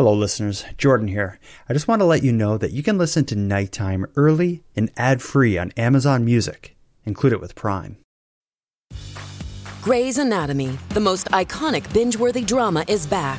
Hello, listeners. Jordan here. I just want to let you know that you can listen to Nighttime early and ad free on Amazon Music. Include it with Prime. Grey's Anatomy, the most iconic binge worthy drama, is back,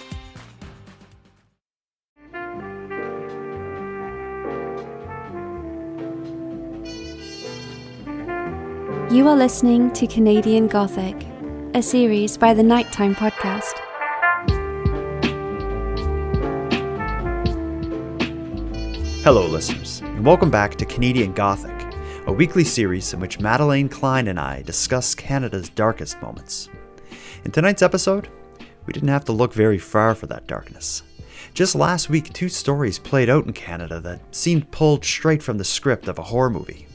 You are listening to Canadian Gothic, a series by the Nighttime Podcast. Hello, listeners, and welcome back to Canadian Gothic, a weekly series in which Madelayne Klein and I discuss Canada's darkest moments. In tonight's episode, we didn't have to look very far for that darkness. Just last week, two stories played out in Canada that seemed pulled straight from the script of a horror movie.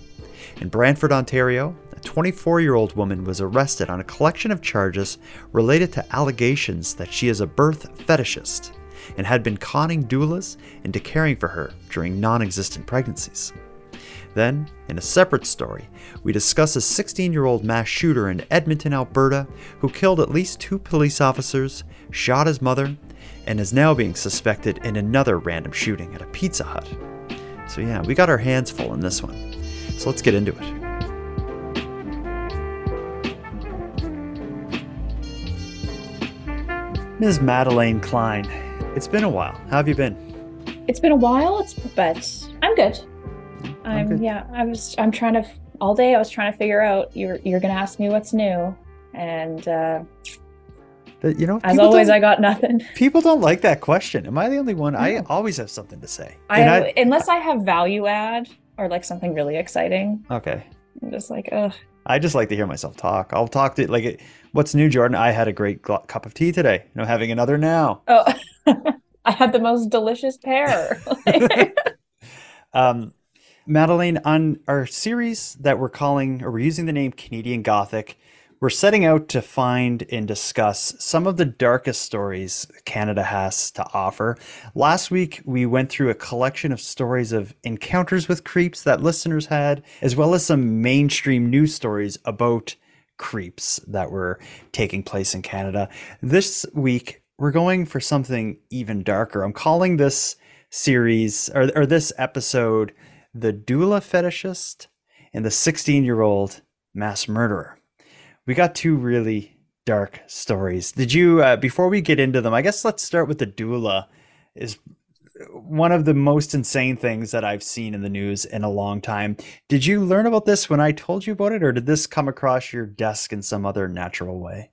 In Brantford, Ontario, 24 year old woman was arrested on a collection of charges related to allegations that she is a birth fetishist and had been conning doulas into caring for her during non existent pregnancies. Then, in a separate story, we discuss a 16 year old mass shooter in Edmonton, Alberta, who killed at least two police officers, shot his mother, and is now being suspected in another random shooting at a Pizza Hut. So, yeah, we got our hands full in this one. So, let's get into it. Ms. Madelayne Klein, it's been a while. How have you been? It's been a while. It's but I'm good. I'm yeah. I was I'm trying to all day. I was trying to figure out you're you're gonna ask me what's new, and uh, But, you know, as always, I got nothing. People don't like that question. Am I the only one? I always have something to say. I, And unless I have value add or like something really exciting. okay. I'm just like ugh. I just like to hear myself talk. I'll talk to like, what's new, Jordan? I had a great gl- cup of tea today. You know, having another now. Oh, I had the most delicious pear. Um, Madelayne, on our series that we're calling, or we're using the name Canadian Gothic, we're setting out to find and discuss some of the darkest stories Canada has to offer. Last week, we went through a collection of stories of encounters with creeps that listeners had, as well as some mainstream news stories about creeps that were taking place in Canada. This week, we're going for something even darker. I'm calling this series or, or this episode The Doula Fetishist and the 16 year old Mass Murderer. We got two really dark stories. Did you, uh, before we get into them, I guess let's start with the doula, is one of the most insane things that I've seen in the news in a long time. Did you learn about this when I told you about it, or did this come across your desk in some other natural way?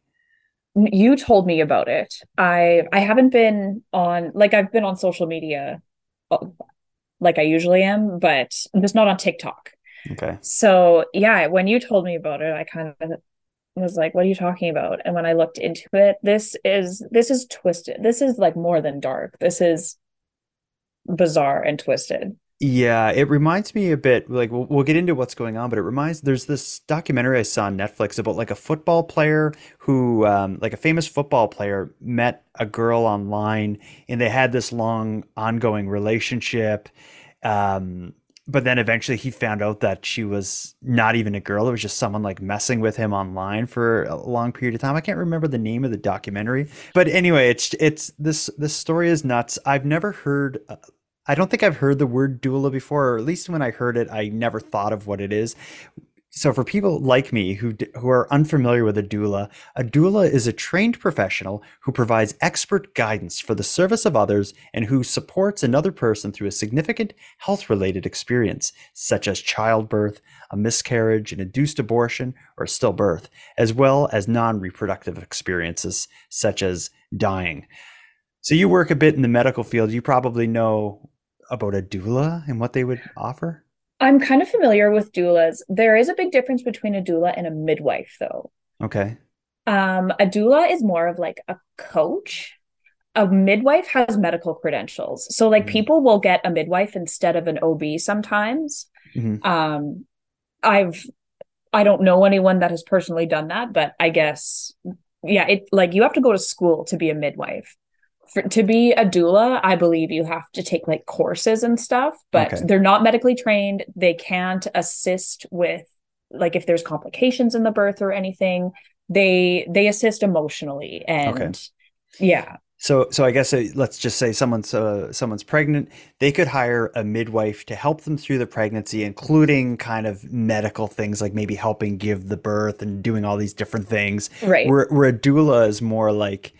you told me about it. I I haven't been on like I've been on social media uh, like I usually am, but just not on TikTok. Okay. So yeah, when you told me about it, I kind of was like, "What are you talking about?" And when I looked into it, this is this is twisted. This is like more than dark. This is bizarre and twisted. Yeah, it reminds me a bit like we'll, we'll get into what's going on, but it reminds there's this documentary I saw on Netflix about like a football player who, um, like a famous football player, met a girl online and they had this long ongoing relationship. Um, but then eventually he found out that she was not even a girl. It was just someone like messing with him online for a long period of time. I can't remember the name of the documentary, but anyway, it's it's this this story is nuts. I've never heard. uh, I don't think I've heard the word doula before, or at least when I heard it, I never thought of what it is. So for people like me who who are unfamiliar with a doula, a doula is a trained professional who provides expert guidance for the service of others and who supports another person through a significant health-related experience, such as childbirth, a miscarriage, an induced abortion, or stillbirth, as well as non-reproductive experiences such as dying. So you work a bit in the medical field. You probably know about a doula and what they would offer. I'm kind of familiar with doulas. There is a big difference between a doula and a midwife, though. Okay. Um, a doula is more of like a coach. A midwife has medical credentials. So like Mhm. people will get a midwife instead of an OB sometimes. Mhm. Um, I've I don't know anyone that has personally done that, but I guess yeah, it like you have to go to school to be a midwife. For, to be a doula, I believe you have to take like courses and stuff, but Okay. they're not medically trained. They can't assist with like if there's complications in the birth or anything. They they assist emotionally and Okay. yeah. So, so I guess uh, let's just say someone's uh, someone's pregnant. They could hire a midwife to help them through the pregnancy, including kind of medical things like maybe helping give the birth and doing all these different things. Right. Where, where a doula is more like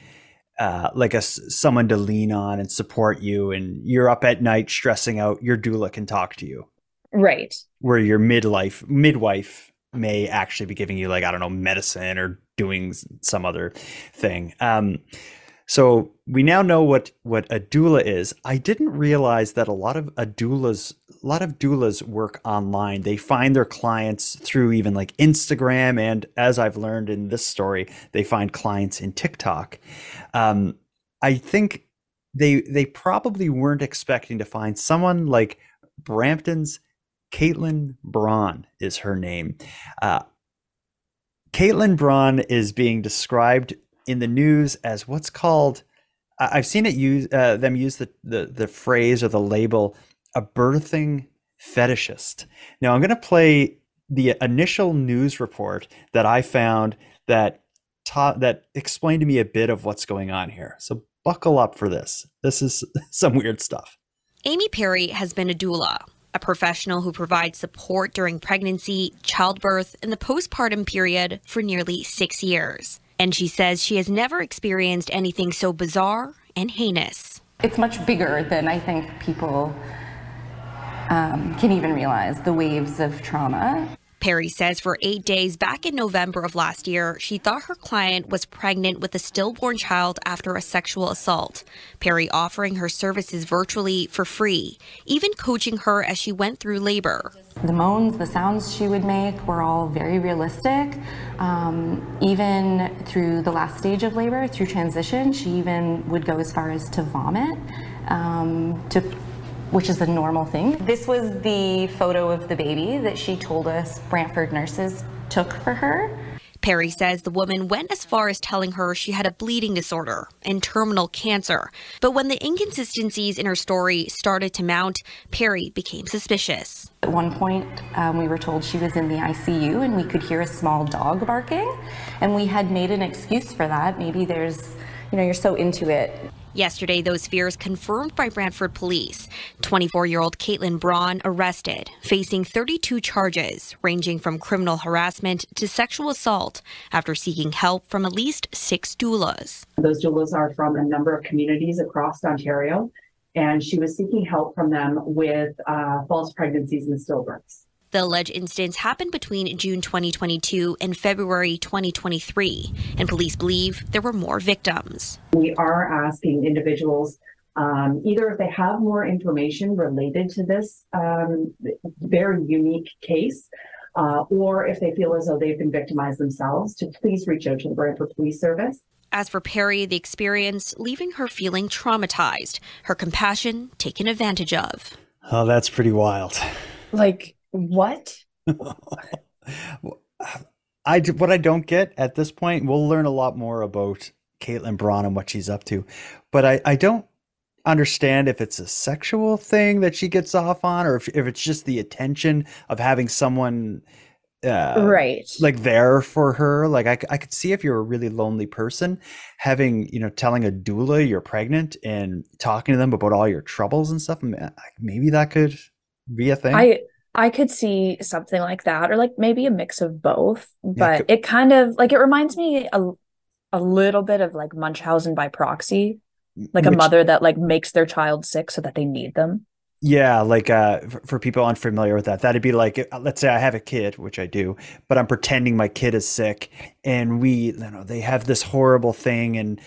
uh, like a someone to lean on and support you, and you're up at night stressing out. Your doula can talk to you. right. Where your midlife midwife may actually be giving you like I don't know medicine or doing some other thing. Um, so we now know what what a doula is. I didn't realize that a lot of a doulas a lot of doulas work online. They find their clients through even like Instagram, and as I've learned in this story, they find clients in TikTok. Um, I think they they probably weren't expecting to find someone like Brampton's Kaitlyn Braun is her name. Uh, Kaitlyn Braun is being described in the news as what's called I've seen it use uh, them use the, the the phrase or the label a birthing fetishist. Now I'm going to play the initial news report that I found that taught that explained to me a bit of what's going on here. So buckle up for this. This is some weird stuff. Amy Perry has been a doula, a professional who provides support during pregnancy, childbirth, and the postpartum period for nearly six years. And she says she has never experienced anything so bizarre and heinous. It's much bigger than I think people um, can even realize the waves of trauma. Perry says for eight days back in November of last year, she thought her client was pregnant with a stillborn child after a sexual assault. Perry offering her services virtually for free, even coaching her as she went through labor. The moans, the sounds she would make were all very realistic. Um, even through the last stage of labor, through transition, she even would go as far as to vomit, um, to, which is a normal thing. This was the photo of the baby that she told us Brantford nurses took for her. Perry says the woman went as far as telling her she had a bleeding disorder and terminal cancer. But when the inconsistencies in her story started to mount, Perry became suspicious. At one point, um, we were told she was in the ICU and we could hear a small dog barking. And we had made an excuse for that. Maybe there's, you know, you're so into it. Yesterday, those fears confirmed by Brantford police. 24 year old Kaitlyn Braun arrested, facing 32 charges, ranging from criminal harassment to sexual assault, after seeking help from at least six doulas. Those doulas are from a number of communities across Ontario, and she was seeking help from them with uh, false pregnancies and stillbirths. The alleged incidents happened between June 2022 and February 2023, and police believe there were more victims. We are asking individuals um, either if they have more information related to this um, very unique case, uh, or if they feel as though they've been victimized themselves, to please reach out to the Brantford Police Service. As for Perry, the experience leaving her feeling traumatized, her compassion taken advantage of. Oh, that's pretty wild. Like what? I what I don't get at this point, we'll learn a lot more about Kaitlyn Braun and what she's up to, but I, I don't understand if it's a sexual thing that she gets off on, or if, if it's just the attention of having someone uh, right. like there for her. Like I, I could see if you're a really lonely person, having you know telling a doula you're pregnant and talking to them about all your troubles and stuff. Maybe that could be a thing. I I could see something like that, or like maybe a mix of both. But could- it kind of like it reminds me a a little bit of like Munchausen by proxy, like a mother that like makes their child sick so that they need them. Yeah, like uh, for, for people unfamiliar with that, that'd be like, uh, let's say I have a kid, which I do, but I'm pretending my kid is sick, and we, you know, they have this horrible thing, and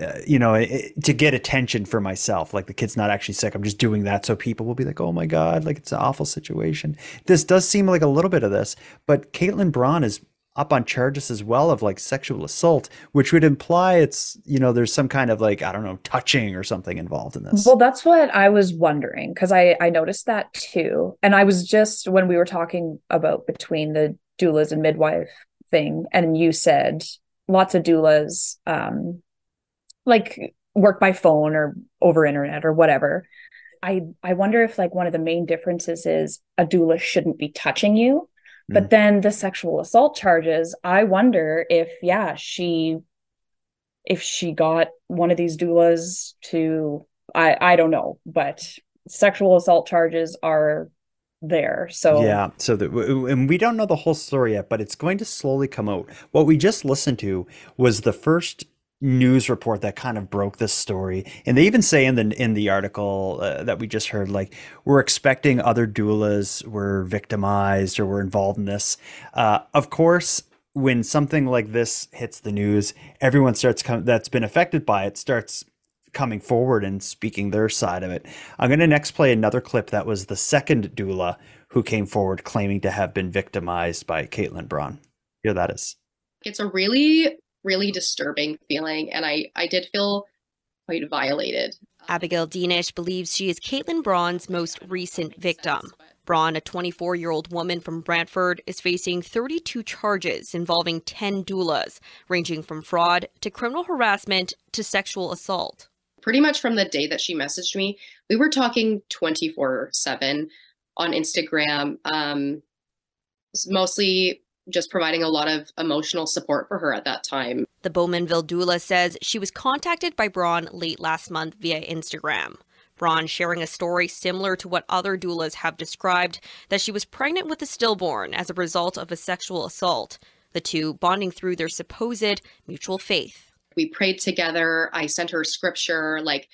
uh, you know, it, to get attention for myself, like the kid's not actually sick, I'm just doing that so people will be like, oh my god, like it's an awful situation. This does seem like a little bit of this, but Kaitlyn Braun is up on charges as well of like sexual assault, which would imply it's, you know, there's some kind of like I don't know, touching or something involved in this. Well, that's what I was wondering because I I noticed that too, and I was just when we were talking about between the doulas and midwife thing, and you said lots of doulas um, like work by phone or over internet or whatever. I I wonder if like one of the main differences is a doula shouldn't be touching you. But mm. then the sexual assault charges, I wonder if yeah, she if she got one of these doulas to I I don't know, but sexual assault charges are there. So yeah, so the, and we don't know the whole story yet, but it's going to slowly come out. What we just listened to was the first news report that kind of broke this story. And they even say in the in the article uh, that we just heard like we're expecting other doulas were victimized or were involved in this. Uh, of course when something like this hits the news everyone starts com- that's been affected by it starts coming forward and speaking their side of it. I'm going to next play another clip that was the second doula who came forward claiming to have been victimized by kaitlyn braun. Here that is. It's a really really disturbing feeling. And I, I did feel quite violated. Abigail Deenish believes she is Kaitlyn Braun's most recent victim. Braun, a 24 year old woman from Brantford, is facing 32 charges involving 10 doulas, ranging from fraud to criminal harassment to sexual assault. Pretty much from the day that she messaged me, we were talking 24 7 on Instagram. Um, mostly just providing a lot of emotional support for her at that time. The Bowmanville doula says she was contacted by Braun late last month via Instagram. Braun sharing a story similar to what other doulas have described that she was pregnant with a stillborn as a result of a sexual assault, the two bonding through their supposed mutual faith. We prayed together. I sent her scripture, like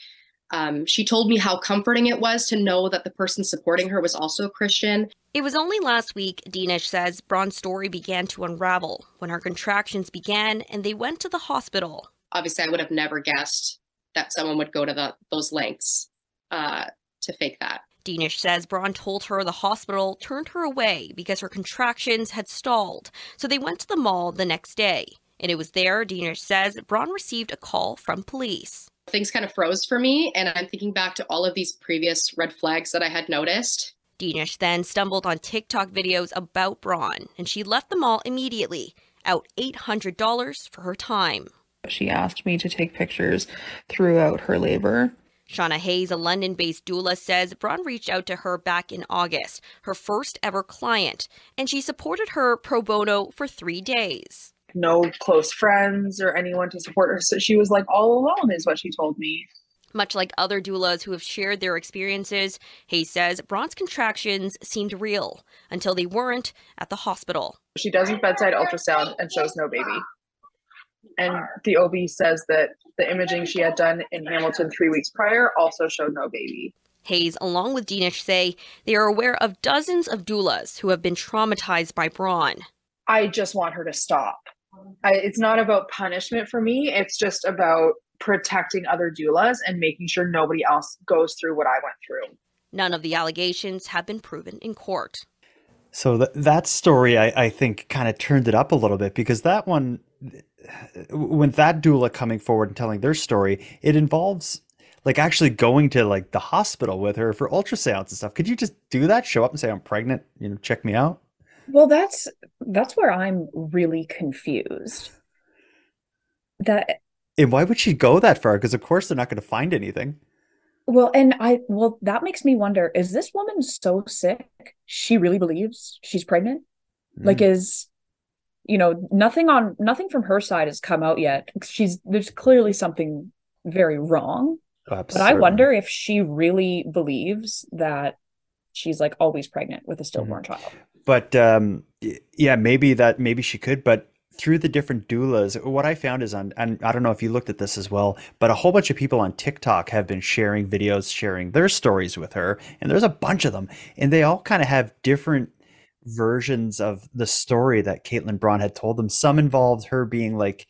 um, she told me how comforting it was to know that the person supporting her was also a Christian. It was only last week, Deenish says, Braun's story began to unravel when her contractions began and they went to the hospital. Obviously, I would have never guessed that someone would go to the, those lengths uh, to fake that. Deenish says Braun told her the hospital turned her away because her contractions had stalled, so they went to the mall the next day. And it was there, Deenish says, Braun received a call from police things kind of froze for me. And I'm thinking back to all of these previous red flags that I had noticed. Deenish then stumbled on TikTok videos about Braun, and she left the mall immediately, out $800 for her time. She asked me to take pictures throughout her labor. Shauna Hayes, a London based doula, says Braun reached out to her back in August, her first ever client, and she supported her pro bono for three days no close friends or anyone to support her. So she was like all alone, is what she told me. Much like other doulas who have shared their experiences, Hayes says Braun's contractions seemed real until they weren't at the hospital. She does a bedside ultrasound and shows no baby. And the OB says that the imaging she had done in Hamilton three weeks prior also showed no baby. Hayes, along with Deenish, say they are aware of dozens of doulas who have been traumatized by Braun. I just want her to stop. I, it's not about punishment for me. It's just about protecting other doulas and making sure nobody else goes through what I went through. None of the allegations have been proven in court. So th- that story, I, I think, kind of turned it up a little bit because that one, when that doula coming forward and telling their story, it involves like actually going to like the hospital with her for ultrasounds and stuff. Could you just do that? Show up and say I'm pregnant. You know, check me out. Well, that's that's where I'm really confused. That and why would she go that far? Because of course they're not going to find anything. Well, and I well that makes me wonder: is this woman so sick she really believes she's pregnant? Mm. Like, is you know nothing on nothing from her side has come out yet. She's there's clearly something very wrong. But I wonder if she really believes that she's like always pregnant with a stillborn mm-hmm. child but um, yeah, maybe that maybe she could, but through the different doulas, what I found is on, and I don't know if you looked at this as well, but a whole bunch of people on TikTok have been sharing videos, sharing their stories with her, and there's a bunch of them, and they all kind of have different versions of the story that Kaitlyn Braun had told them. Some involved her being like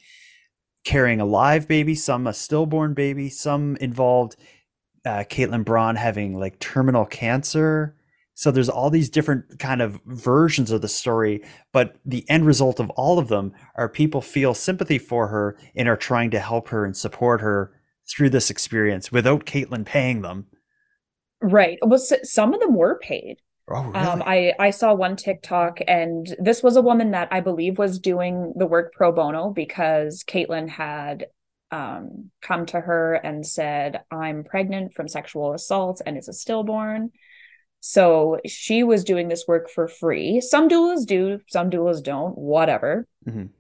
carrying a live baby, some a stillborn baby, some involved uh, Kaitlyn Braun having like terminal cancer so there's all these different kind of versions of the story, but the end result of all of them are people feel sympathy for her and are trying to help her and support her through this experience without Kaitlyn paying them. Right. Well, some of them were paid. Oh, really? Um, I I saw one TikTok, and this was a woman that I believe was doing the work pro bono because Kaitlyn had um come to her and said, "I'm pregnant from sexual assault, and it's a stillborn." So she was doing this work for free. Some doulas do, some doulas don't, whatever. Mhm.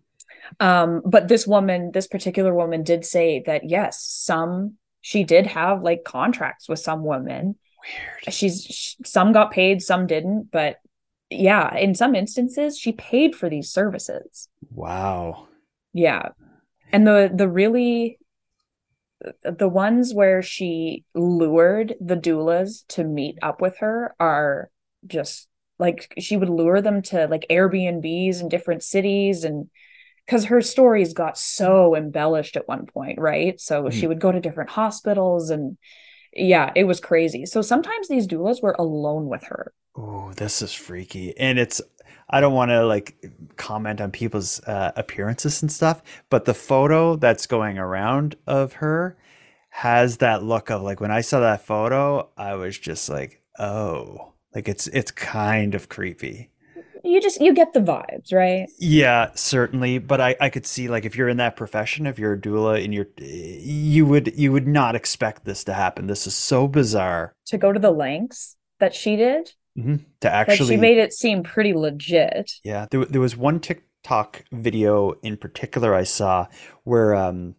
Um, but this woman, this particular woman did say that yes, some she did have like contracts with some women. Weird. She's sh- some got paid, some didn't, but yeah, in some instances she paid for these services. Wow. Yeah. And the the really the ones where she lured the doulas to meet up with her are just like she would lure them to like Airbnbs in different cities and because her stories got so embellished at one point, right? So she Mhm. would go to different hospitals and yeah, it was crazy. So sometimes these doulas were alone with her. Oh, this is freaky. And it's, I don't want to like comment on people's uh, appearances and stuff, but the photo that's going around of her has that look of like when I saw that photo, I was just like, oh, like it's it's kind of creepy. You just you get the vibes, right? Yeah, certainly, but I I could see like if you're in that profession, if you're a doula and you're you would you would not expect this to happen. This is so bizarre. To go to the lengths that she did, Mhm. To like actually she made it seem pretty legit. Yeah, there, there was one TikTok video in particular I saw where um,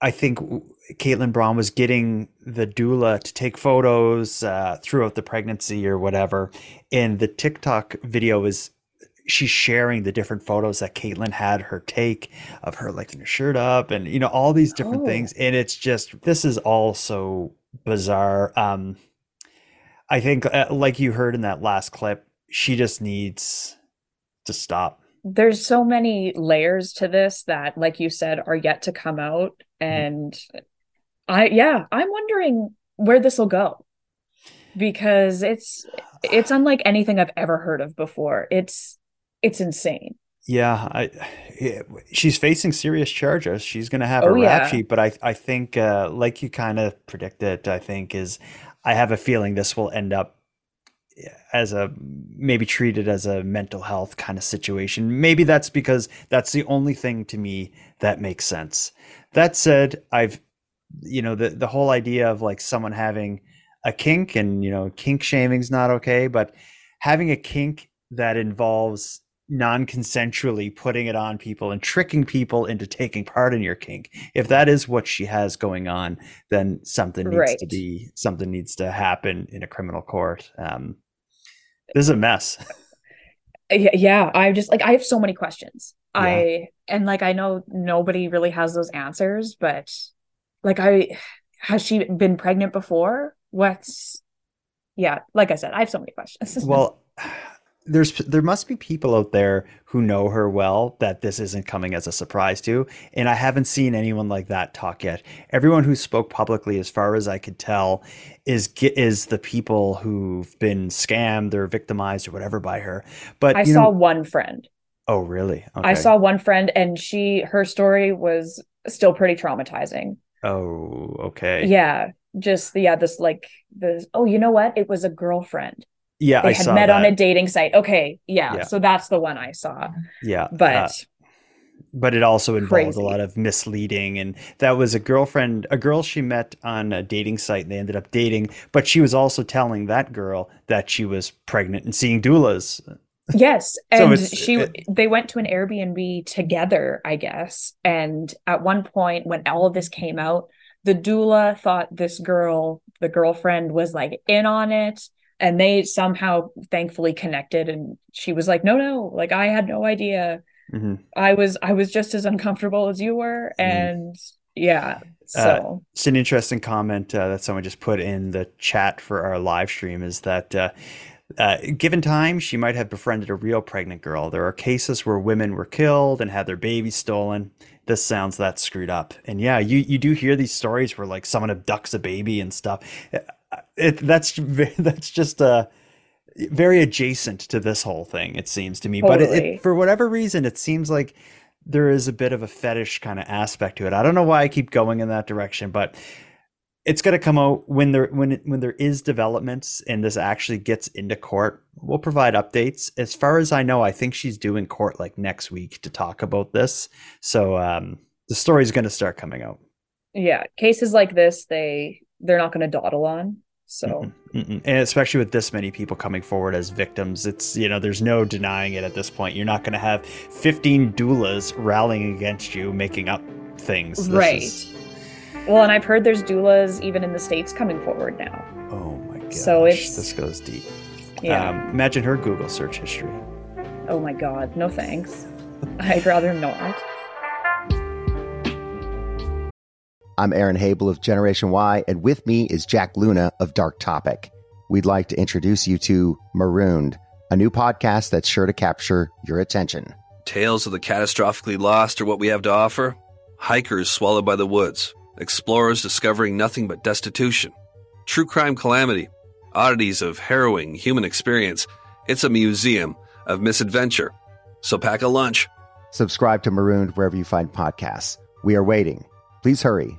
I think Kaitlyn Braun was getting the doula to take photos uh, throughout the pregnancy or whatever, and the TikTok video is she's sharing the different photos that Kaitlyn had her take of her lifting her shirt up and you know all these different Oh. things, and it's just this is all so bizarre. Um, I think, uh, like you heard in that last clip, she just needs to stop. There's so many layers to this that, like you said, are yet to come out. And I, yeah, I'm wondering where this will go because it's it's unlike anything I've ever heard of before. It's it's insane. Yeah, I, she's facing serious charges. She's going to have a Oh, rap yeah. sheet, but I, I think, uh, like you kind of predicted, I think is, I have a feeling this will end up as a maybe treated as a mental health kind of situation. Maybe that's because that's the only thing to me that makes sense. That said, I've, you know, the the whole idea of like someone having a kink and you know, kink shaming's not okay, but having a kink that involves non-consensually putting it on people and tricking people into taking part in your kink if that is what she has going on then something needs to be something needs to happen in a criminal court um this is a mess Yeah, yeah, I just like I have so many questions. Yeah. I and like I know nobody really has those answers, but like I has she been pregnant before? What's yeah, like I said, I have so many questions. well there's there must be people out there who know her well that this isn't coming as a surprise to and i haven't seen anyone like that talk yet everyone who spoke publicly as far as i could tell is is the people who've been scammed or victimized or whatever by her but I saw know one friend. oh really I saw one friend and she her story was still pretty traumatizing. oh okay Yeah, just yeah, this like this oh, you know what? It was a girlfriend. Yeah They i had saw met on a dating site. Okay, yeah, Yeah. so that's the one I saw. yeah But uh, but it also involved Crazy. a lot of misleading and that was a girlfriend a girl she met on a dating site and they ended up dating but she was also telling that girl that she was pregnant and seeing doulas Yes, and it's- she it- they went to an Airbnb together, I guess. And at one point when all of this came out, the doula thought this girl, the girlfriend was like in on it, and they somehow thankfully connected and she was like, "No, no, like I had no idea. Mhm. I was I was just as uncomfortable as you were." Mhm. And yeah, Uh, so it's an interesting comment uh, that someone just put in the chat for our live stream is that uh, uh, given time, she might have befriended a real pregnant girl. There are cases where women were killed and had their babies stolen. This sounds that screwed up. And yeah, you, you do hear these stories where like someone abducts a baby and stuff. It, that's that's just uh, very adjacent to this whole thing. It seems to me, but it, it, for whatever reason, it seems like there is a bit of a fetish kind of aspect to it. I don't know why I keep going in that direction, but it's going to come out when there when it, when there is developments and this actually gets into court. We'll provide updates. As far as I know, I think she's due in court like next week to talk about this. So um, the story is going to start coming out. Yeah, cases like this, they they're not going to dawdle on. So, Mm-mm, mm-mm. and especially with this many people coming forward as victims, it's you know there's no denying it at this point. You're not going to have 15 doulas rallying against you, making up things. This right. is- well, and I've heard there's doulas even in the states coming forward now. oh my gosh, So it's- this goes deep. Yeah. Um, imagine her Google search history. oh my God, no thanks. I'd rather not. I'm Aaron Habel of Generation Why, and with me is Jack Luna of Dark Topic. We'd like to introduce you to Marooned, a new podcast that's sure to capture your attention. Tales of the catastrophically lost are what we have to offer. Hikers swallowed by the woods, explorers discovering nothing but destitution, true crime calamity, oddities of harrowing human experience. It's a museum of misadventure. So pack a lunch. Subscribe to Marooned wherever you find podcasts. We are waiting. Please hurry.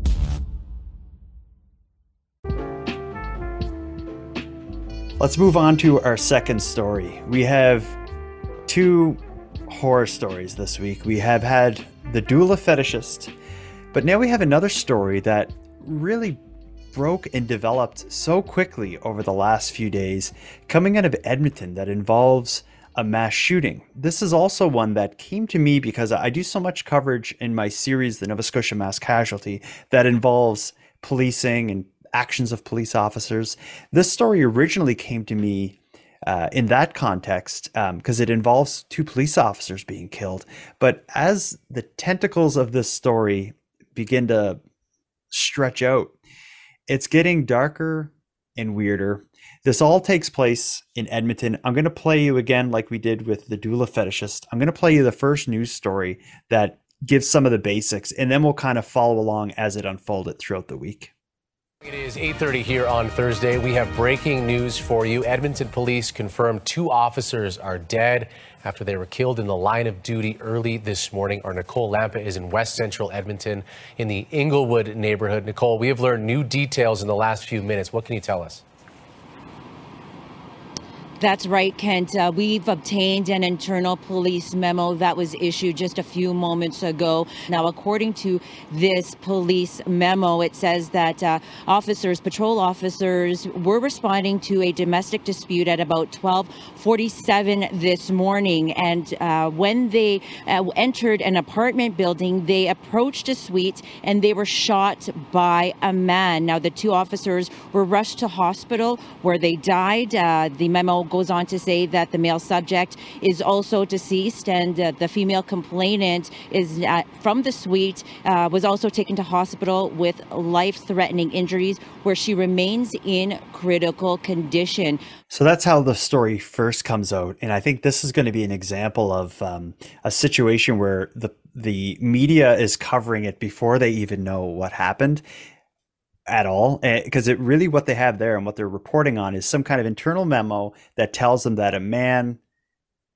Let's move on to our second story. We have two horror stories this week. We have had the doula fetishist, but now we have another story that really broke and developed so quickly over the last few days, coming out of Edmonton that involves a mass shooting. This is also one that came to me because I do so much coverage in my series, The Nova Scotia Mass Casualty, that involves policing and actions of police officers. This story originally came to me uh, in that context because it involves two police officers being killed. But as the tentacles of this story begin to stretch out, it's getting darker and weirder. This all takes place in Edmonton. I'm going to play you again, like we did with the doula fetishist. I'm going to play you the first news story that gives some of the basics, and then we'll kind of follow along as it unfolded throughout the week. It is 8:30 here on Thursday. We have breaking news for you. Edmonton police confirmed two officers are dead after they were killed in the line of duty early this morning. Our Nicole Lampa is in West Central Edmonton in the Inglewood neighborhood. Nicole, we have learned new details in the last few minutes. What can you tell us? That's right, Kent. Uh, we've obtained an internal police memo that was issued just a few moments ago. Now, according to this police memo, it says that uh, officers, patrol officers, were responding to a domestic dispute at about 12:47 this morning, and uh, when they uh, entered an apartment building, they approached a suite and they were shot by a man. Now, the two officers were rushed to hospital where they died. Uh, the memo goes on to say that the male subject is also deceased and uh, the female complainant is uh, from the suite uh, was also taken to hospital with life-threatening injuries where she remains in critical condition. So that's how the story first comes out, and I think this is going to be an example of um, a situation where the the media is covering it before they even know what happened at all eh, because it really what they have there and what they're reporting on is some kind of internal memo that tells them that a man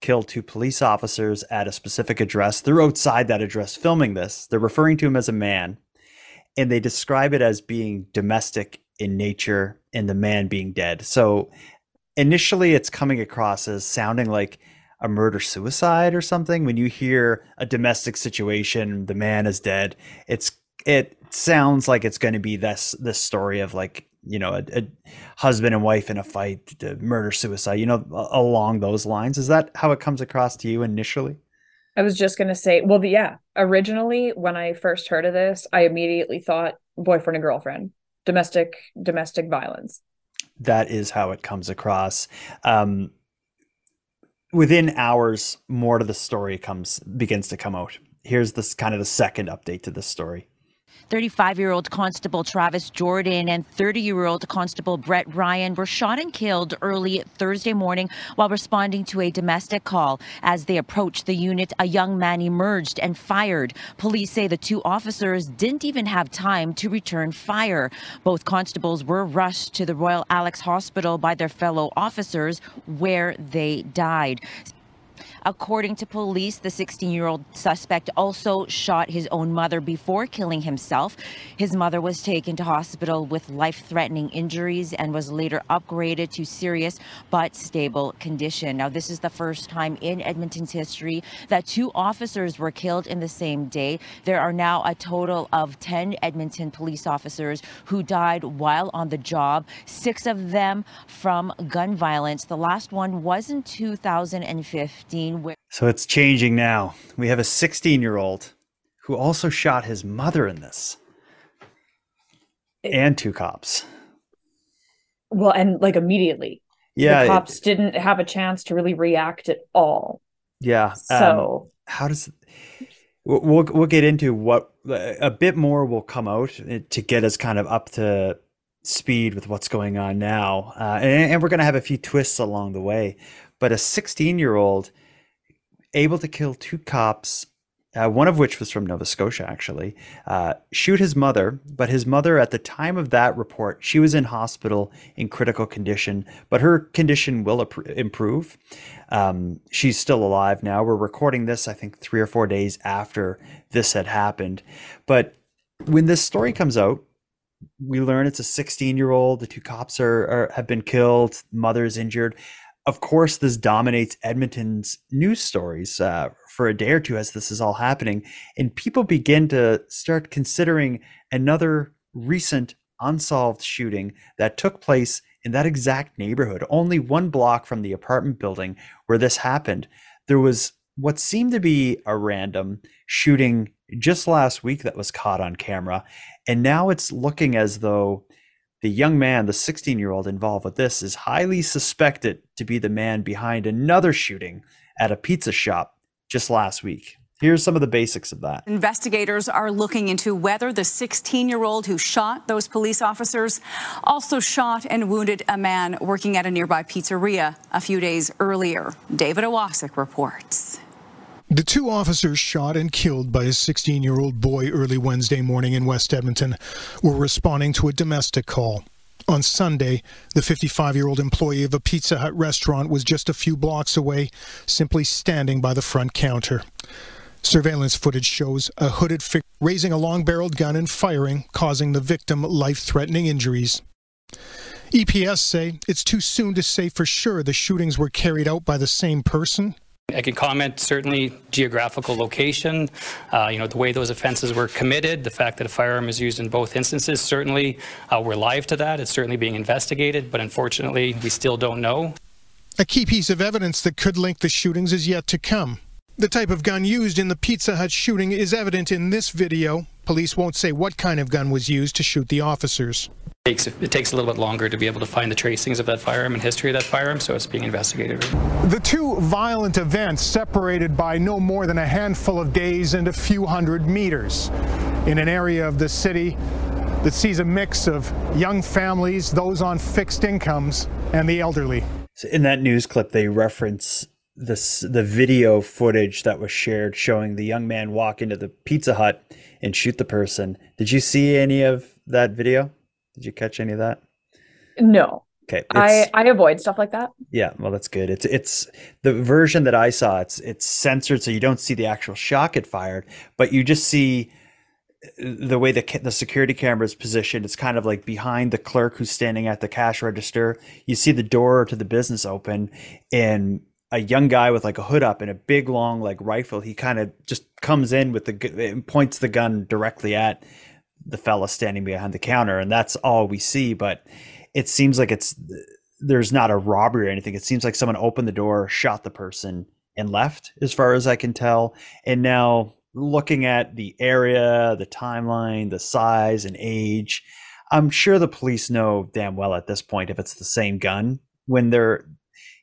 killed two police officers at a specific address. They're outside that address filming this. They're referring to him as a man and they describe it as being domestic in nature and the man being dead. So initially it's coming across as sounding like a murder suicide or something. When you hear a domestic situation the man is dead it's it sounds like it's going to be this this story of like you know a, a husband and wife in a fight murder suicide you know along those lines. Is that how it comes across to you initially? I was just going to say, well, the, yeah, originally when I first heard of this, I immediately thought boyfriend and girlfriend, domestic domestic violence. that is how it comes across. Um, within hours more to the story comes begins to come out. Here's this kind of the second update to this story 35 year old Constable Travis Jordan and 30 year old Constable Brett Ryan were shot and killed early Thursday morning while responding to a domestic call. As they approached the unit, a young man emerged and fired. Police say the two officers didn't even have time to return fire. Both constables were rushed to the Royal Alex Hospital by their fellow officers, where they died. According to police, the 16 year old suspect also shot his own mother before killing himself. His mother was taken to hospital with life threatening injuries and was later upgraded to serious but stable condition. Now, this is the first time in Edmonton's history that two officers were killed in the same day. There are now a total of 10 Edmonton police officers who died while on the job, six of them from gun violence. The last one was in 2015. So it's changing now. We have a 16 year old who also shot his mother in this, and two cops. Well, and like immediately. Yeah, The it- cops didn't have a chance to really react at all. Yeah. um, So- how does we'll we'll get into what a bit more will come out eh, to get us kind of up to speed with what's going on now, uh, and, and we're going to have a few twists along the way. But a 16 year old able to kill two cops. Uh, one of which was from Nova Scotia, actually, uh, shoot his mother. But his mother, at the time of that report, she was in hospital in critical condition, but her condition will improve. Um, she's still alive now. We're recording this, I think, three or four days after this had happened. But when this story comes out, we learn it's a 16 year old. The two cops are, are have been killed. Mother's injured. Of course, this dominates Edmonton's news stories uh, for a day or two as this is all happening, and people begin to start considering another recent unsolved shooting that took place in that exact neighborhood, only one block from the apartment building where this happened. There was what seemed to be a random shooting just last week that was caught on camera. And now it's looking as though the young man, the 16 year old involved with this, is highly suspected to be the man behind another shooting at a pizza shop just last week. Here's some of the basics of that. Investigators are looking into whether the 16 year old who shot those police officers also shot and wounded a man working at a nearby pizzeria a few days earlier. David Owasik reports. The two officers shot and killed by a 16 year old boy early Wednesday morning in West Edmonton were responding to a domestic call. On Sunday, the 55 year old employee of a Pizza Hut restaurant was just a few blocks away, simply standing by the front counter. Surveillance footage shows a hooded figure raising a long barreled gun and firing, causing the victim life threatening injuries. EPS say it's too soon to say for sure the shootings were carried out by the same person. I can comment certainly geographical location, uh, you know, the way those offenses were committed, the fact that a firearm is used in both instances. Certainly, uh, we're live to that. It's certainly being investigated, but unfortunately, we still don't know. A key piece of evidence that could link the shootings is yet to come. The type of gun used in the Pizza Hut shooting is evident in this video. Police won't say what kind of gun was used to shoot the officers. It takes, it takes a little bit longer to be able to find the tracings of that firearm and history of that firearm, so it's being investigated. The two violent events separated by no more than a handful of days and a few hundred meters in an area of the city that sees a mix of young families, those on fixed incomes, and the elderly. So in that news clip, they reference this the video footage that was shared showing the young man walk into the Pizza Hut and shoot the person. Did you see any of that video? Did you catch any of that? No. Okay. I I avoid stuff like that. Yeah, well, that's good. It's it's the version that I saw. It's it's censored, so you don't see the actual shot get fired, but you just see uh, the way the the security camera is positioned. It's kind of like behind the clerk who's standing at the cash register. You see the door to the business open, and a young guy with like a hood up and a big long like rifle. He kind of just comes in with the and points the gun directly at the fella standing behind the counter, and that's all we see. But it seems like it's there's not a robbery or anything. It seems like someone opened the door, shot the person, and left, as far as I can tell. And now looking at the area, the timeline, the size and age, I'm sure the police know damn well at this point if it's the same gun when they're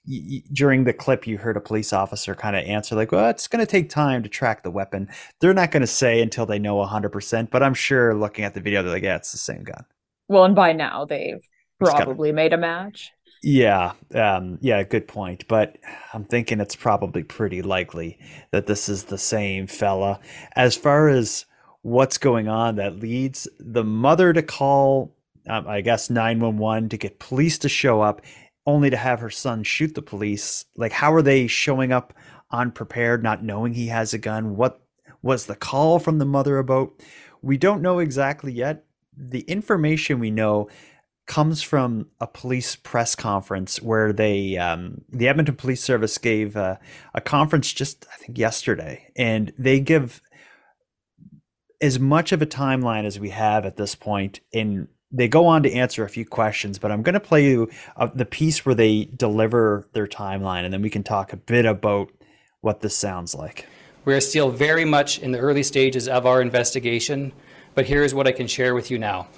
y- during the clip you heard a police officer kind of answer like well it's going to take time to track the weapon. They're not going to say until they know 100% but i'm sure looking at the video they're like yeah it's the same gun. Well, and by now they've probably made a match. yeah um, yeah good point but i'm thinking it's probably pretty likely that this is the same fella. As far as what's going on that leads the mother to call um, i guess 911 to get police to show up only to have her son shoot the police. Like how are they showing up unprepared not knowing he has a gun? What was the call from the mother about? We don't know exactly yet. The information we know comes from a police press conference where they um, the edmonton police service gave a conference just i think yesterday. And they give as much of a timeline as we have at this point in they go on to answer a few questions but i'm going to play you uh, the piece where they deliver their timeline and then we can talk a bit about what this sounds like We are still very much in the early stages of our investigation, but here is what I can share with you now.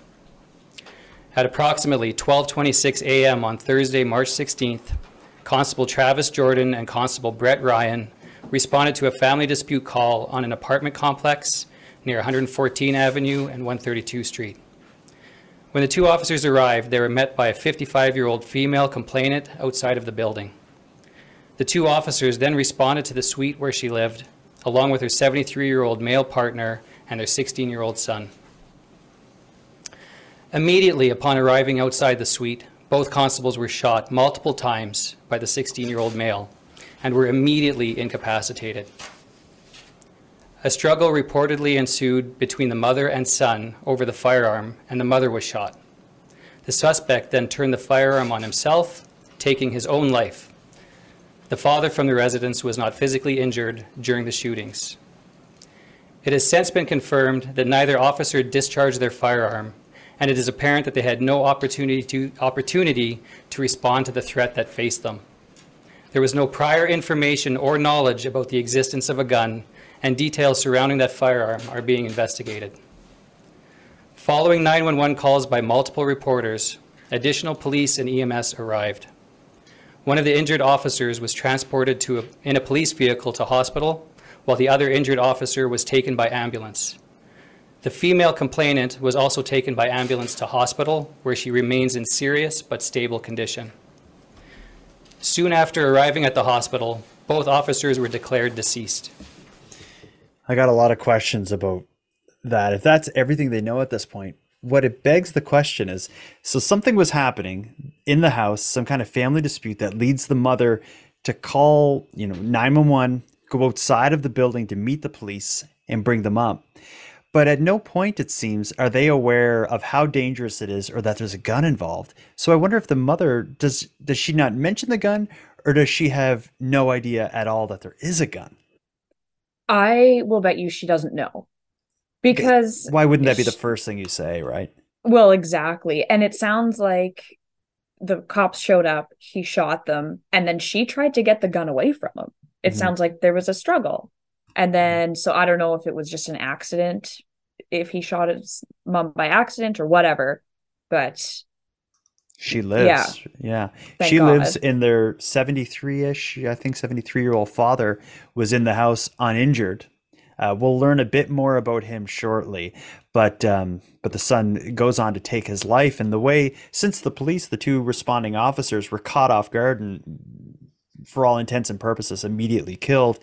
At approximately 12:26 a.m. on Thursday, March 16th, Constable Travis Jordan and Constable Brett Ryan responded to a family dispute call on an apartment complex near 114 Avenue and 132 Street. When the two officers arrived, they were met by a 55-year-old female complainant outside of the building. The two officers then responded to the suite where she lived, along with her 73-year-old male partner and their 16-year-old son. Immediately upon arriving outside the suite, both constables were shot multiple times by the 16-year-old male and were immediately incapacitated. A struggle reportedly ensued between the mother and son over the firearm, and the mother was shot. The suspect then turned the firearm on himself, taking his own life. The father from the residence was not physically injured during the shootings. It has since been confirmed that neither officer discharged their firearm, and it is apparent that they had no opportunity to, opportunity to respond to the threat that faced them. There was no prior information or knowledge about the existence of a gun, and details surrounding that firearm are being investigated. Following 911 calls by multiple reporters, additional police and EMS arrived. One of the injured officers was transported to a, in a police vehicle to hospital, while the other injured officer was taken by ambulance. The female complainant was also taken by ambulance to hospital, where she remains in serious but stable condition. Soon after arriving at the hospital, both officers were declared deceased. I got a lot of questions about that. If that's everything they know at this point, what it begs the question is so something was happening in the house, some kind of family dispute that leads the mother to call, you know, 911, go outside of the building to meet the police and bring them up. But at no point, it seems, are they aware of how dangerous it is or that there's a gun involved. So I wonder if the mother does does she not mention the gun or does she have no idea at all that there is a gun? I will bet you she doesn't know. Because Why wouldn't that be the first thing you say, right? Well, exactly. And it sounds like the cops showed up, he shot them, and then she tried to get the gun away from him. It Mhm. sounds like there was a struggle. And then, so I don't know if it was just an accident, if he shot his mom by accident or whatever, but She lives. Yeah. Thank she lives in their 73 ish, I think 73 year old father was in the house uninjured. Uh, we'll learn a bit more about him shortly, but um, but the son goes on to take his life. And the way, since the police, the two responding officers, were caught off guard and, for all intents and purposes, immediately killed,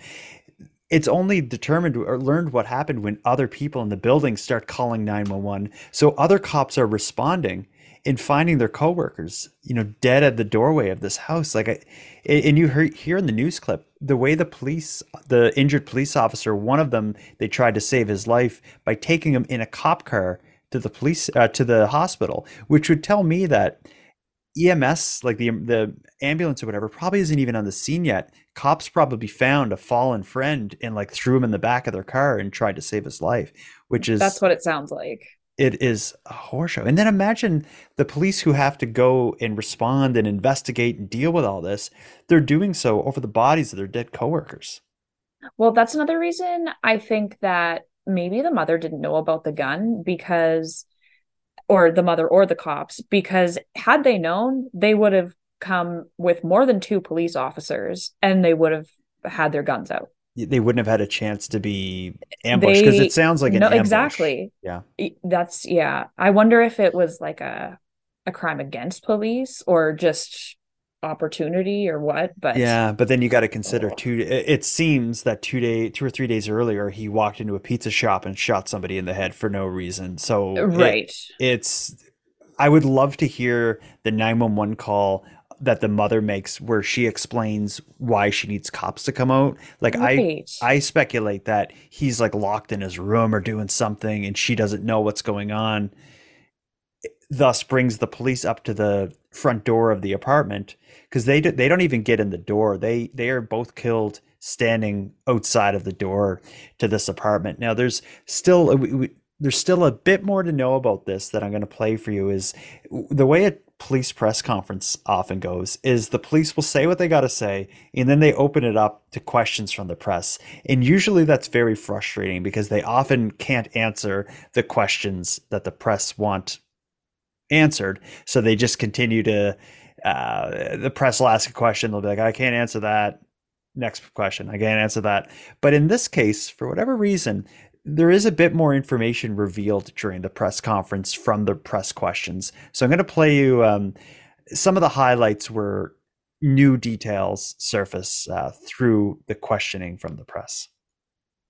it's only determined or learned what happened when other people in the building start calling 911 so other cops are responding and finding their coworkers you know dead at the doorway of this house like I, and you hear, hear in the news clip the way the police the injured police officer one of them they tried to save his life by taking him in a cop car to the police uh, to the hospital which would tell me that EMS, like the the ambulance or whatever, probably isn't even on the scene yet. Cops probably found a fallen friend and like threw him in the back of their car and tried to save his life, which is that's what it sounds like. It is a horror show. And then imagine the police who have to go and respond and investigate and deal with all this. They're doing so over the bodies of their dead coworkers. Well, that's another reason I think that maybe the mother didn't know about the gun because, or the mother or the cops, because had they known, they would have come with more than two police officers and they would have had their guns out. They wouldn't have had a chance to be ambushed because it sounds like an no, ambush. exactly. Yeah. That's yeah. I wonder if it was like a a crime against police or just opportunity or what. But Yeah, but then you got to consider two. It it seems that two day, two or three days earlier, he walked into a pizza shop and shot somebody in the head for no reason. So it- Right. it's. I would love to hear the nine one one call that the mother makes, where she explains why she needs cops to come out. Like Right. I, I speculate that he's like locked in his room or doing something, and she doesn't know what's going on thus brings the police up to the front door of the apartment because they do, they don't even get in the door. They they are both killed standing outside of the door to this apartment. Now there's still we, we, there's still a bit more to know about this that I'm going to play for you. Is the way a police press conference often goes is the police will say what they got to say and then they open it up to questions from the press and usually that's very frustrating because they often can't answer the questions that the press want answered. So they just continue to, uh, the press will ask a question. They'll be like, I can't answer that. Next question. I can't answer that. But in this case, for whatever reason, there is a bit more information revealed during the press conference from the press questions. So I'm going to play you um, some of the highlights where new details surface uh, through the questioning from the press.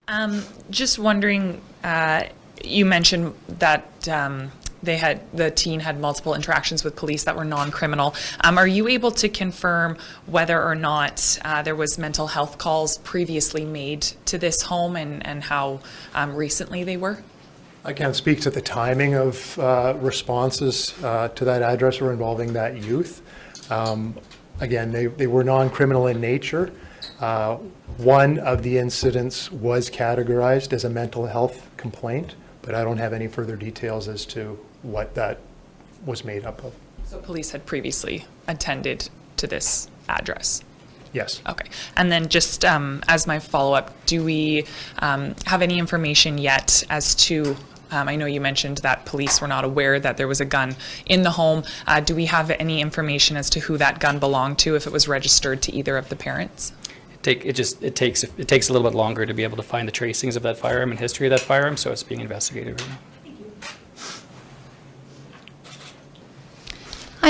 Um, just wondering, uh, you mentioned that um, they had the teen had multiple interactions with police that were non-criminal. Um, are you able to confirm whether or not uh, there was mental health calls previously made to this home and and how um, recently they were? I can't speak to the timing of uh, responses uh, to that address or involving that youth. Um, again, they, they were non-criminal in nature. Uh, one of the incidents was categorized as a mental health complaint, but I don't have any further details as to what that was made up of. So police had previously attended to this address. Yes. Okay. And then just um, as my follow-up, do we um, have any information yet as to, um, I know you mentioned that police were not aware that there was a gun in the home. Uh, do we have any information as to who that gun belonged to, if it was registered to either of the parents? Take, it just, it takes, it takes a little bit longer to be able to find the tracings of that firearm and history of that firearm, so it's being investigated right now.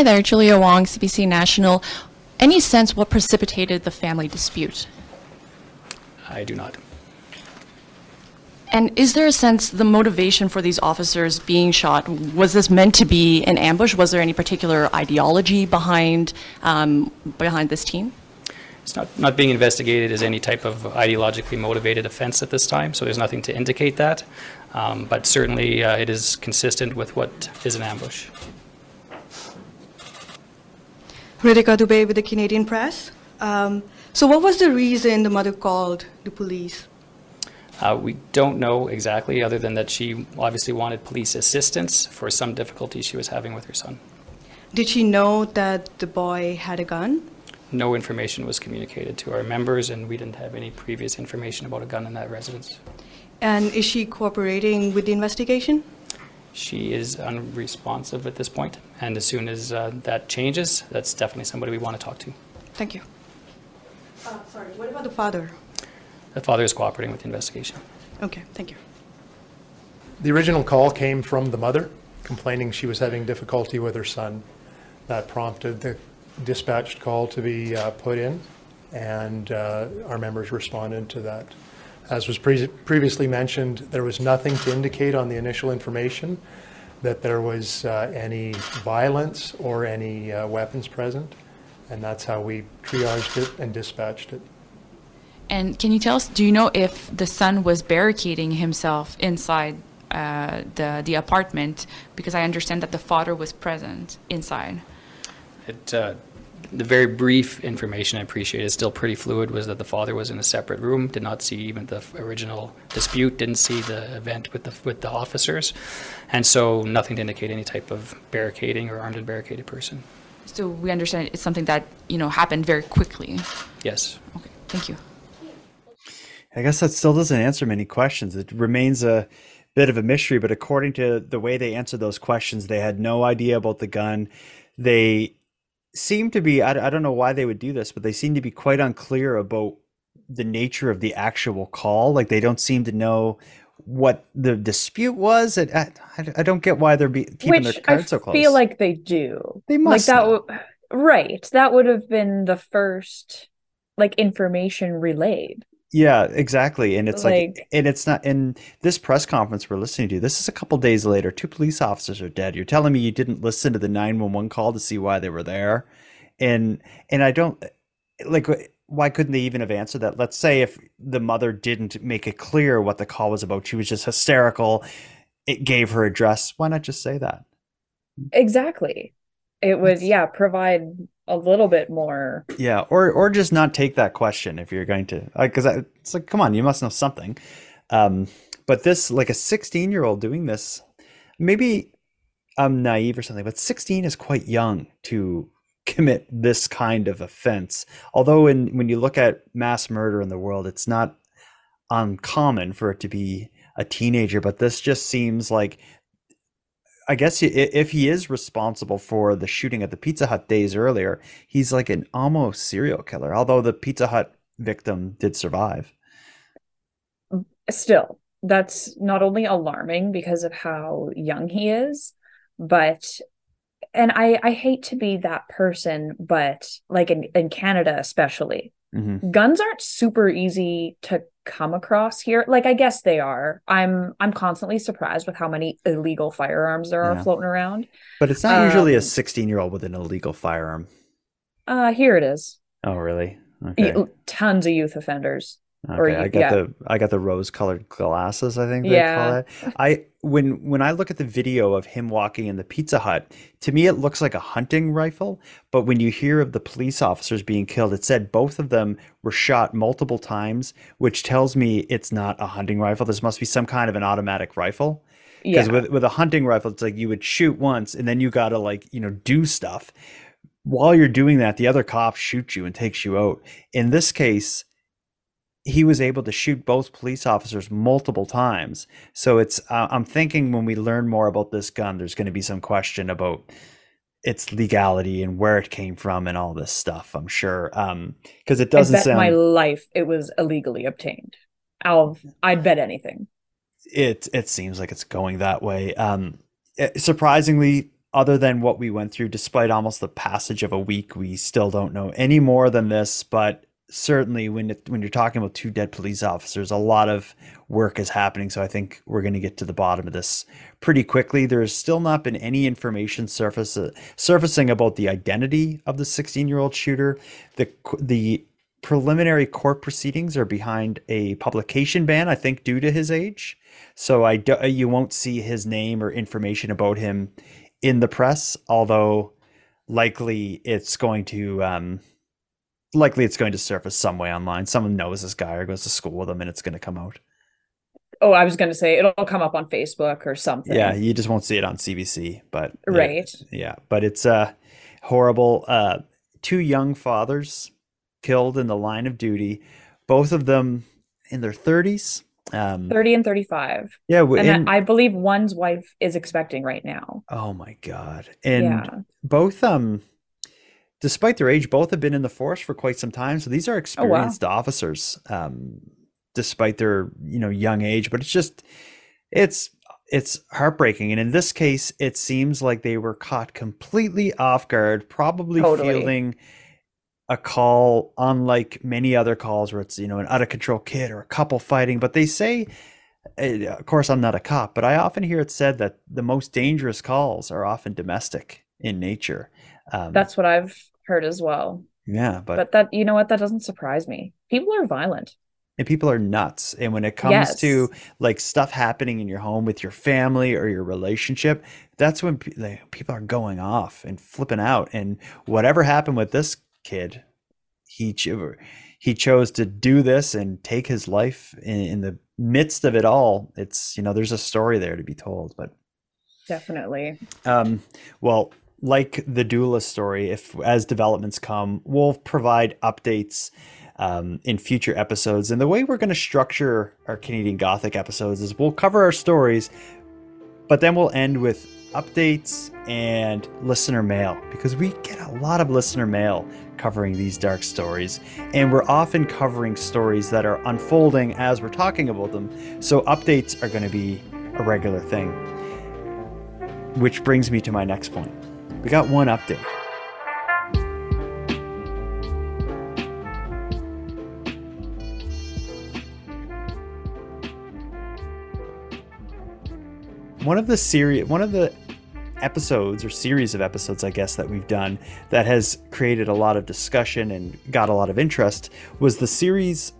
Hi there, Julia Wong, CBC National. Any sense what precipitated the family dispute? I do not. And is there a sense the motivation for these officers being shot, was this meant to be an ambush? Was there any particular ideology behind, um, behind this team? It's not, not being investigated as any type of ideologically motivated offense at this time, so there's nothing to indicate that. Um, but certainly uh, it is consistent with what is an ambush. Ritika Dubey with the Canadian Press. Um, so, what was the reason the mother called the police? Uh, we don't know exactly, other than that she obviously wanted police assistance for some difficulties she was having with her son. Did she know that the boy had a gun? No information was communicated to our members, and we didn't have any previous information about a gun in that residence. And is she cooperating with the investigation? She is unresponsive at this point, and as soon as uh, that changes, that's definitely somebody we want to talk to. Thank you. Uh, sorry, what about the father? The father is cooperating with the investigation. Okay, thank you. The original call came from the mother complaining she was having difficulty with her son. That prompted the dispatched call to be uh, put in, and uh, our members responded to that. As was pre previously mentioned, there was nothing to indicate on the initial information that there was uh, any violence or any uh, weapons present, and that's how we triaged it and dispatched it. And can you tell us, do you know if the son was barricading himself inside uh, the, the apartment? Because I understand that the father was present inside. It, uh, the very brief information I appreciate is still pretty fluid was that the father was in a separate room, did not see even the original dispute, didn't see the event with the with the officers, and so nothing to indicate any type of barricading or armed and barricaded person. So we understand it's something that, you know, happened very quickly. Yes. Okay, thank you. I guess that still doesn't answer many questions. It remains a bit of a mystery, but according to the way they answered those questions, they had no idea about the gun. They seem to be, I, I don't know why they would do this, but they seem to be quite unclear about the nature of the actual call. Like they don't seem to know what the dispute was. I, I, I don't get why they're be, keeping Which their cards I so close. i feel like they do. They must like that. know. right. That would have been the first like information relayed. Yeah, exactly. And it's like, Like- and it's not in this press conference we're listening to. This is a couple days later. Two police officers are dead. You're telling me you didn't listen to the 911 call to see why they were there? And and I don't like why couldn't they even have answered that? Let's say if the mother didn't make it clear what the call was about, she was just hysterical. It gave her address. Why not just say that? Exactly. It would, yeah, provide a little bit more. Yeah, or or just not take that question if you're going to, because it's like, come on, you must know something. Um, but this, like a 16 year old doing this, maybe I'm naive or something, but 16 is quite young to commit this kind of offense. Although, in when you look at mass murder in the world, it's not uncommon for it to be a teenager, but this just seems like I guess if he is responsible for the shooting at the Pizza Hut days earlier, he's like an almost serial killer. Although the Pizza Hut victim did survive. Still, that's not only alarming because of how young he is, but and I I hate to be that person, but like in, in Canada especially, Mhm. guns aren't super easy to come across here. Like I guess they are. I'm I'm constantly surprised with how many illegal firearms there are Yeah. floating around. But it's not usually a Um, 16 year old with an illegal firearm. Uh, here it is. Oh, really? Okay. Tons of youth offenders. Or Okay, I got yeah. the I got the rose-colored glasses, I think they call it. I when when I look at the video of him walking in the Pizza Hut, to me it looks like a hunting rifle, but when you hear of the police officers being killed, it said both of them were shot multiple times, which tells me it's not a hunting rifle. This must be some kind of an automatic rifle. Because Yeah. with with a hunting rifle, it's like you would shoot once and then you gotta like, you know, do stuff. While you're doing that, the other cop shoots you and takes you out. In this case, he was able to shoot both police officers multiple times. So it's uh, I'm thinking when we learn more about this gun, there's going to be some question about its legality and where it came from and all this stuff. I'm sure because it doesn't bet sound my life it was illegally obtained. I'll I'd bet anything. it it seems like it's going that way. Um, eh, surprisingly, other than what we went through, despite almost the passage of a week, we still don't know any more than this. But certainly, when it, when you're talking about two dead police officers, a lot of work is happening. So I think we're going to get to the bottom of this pretty quickly. There's still not been any information surface surfacing about the identity of the 16 year old shooter. The the preliminary court proceedings are behind a publication ban, I think, due to his age. So I do, you won't see his name or information about him in the press, although likely it's going to um, likely it's going to surface some way online. Someone knows this guy or goes to school with him, and it's going to come out. Oh, I was going to say it'll come up on Facebook or something. Yeah, you just won't see it on CBC, but Right. Yeah, but it's uh horrible. Uh, two young fathers killed in the line of duty, both of them in their thirties. Um, 30 and 35. Yeah, and in- I I believe one's wife is expecting right now. Oh my god. And Yeah. both um despite their age both have been in the force for quite some time. So these are Oh, wow. experienced officers um despite their you know young age. But it's just it's it's heartbreaking. And in this case it seems like they were caught completely off guard probably Totally. fielding a call unlike many other calls where it's you know an out of control kid or a couple fighting. But they say uh, of course i'm not a cop but i often hear it said that the most dangerous calls are often domestic in nature. Um, That's what I've heard as well. yeah but, But that you know what that doesn't surprise me. People are violent. and people are nuts and when it comes to like stuff happening in your home with your family or your relationship that's when pe- like, people are going off and flipping out and whatever happened with this kid he cho- he chose to do this and take his life in, in the midst of it all it's you know there's a story there to be told but Definitely. um, well, like the doula story, if as developments come, we'll provide updates um, in future episodes. And the way we're going to structure our Canadian Gothic episodes is we'll cover our stories, but then we'll end with updates and listener mail because we get a lot of listener mail covering these dark stories. And we're often covering stories that are unfolding as we're talking about them. So updates are going to be a regular thing. Which brings me to my next point. We got one update. One of the series, one of the episodes or series of episodes, I guess, that we've done that has created a lot of discussion and got a lot of interest was the series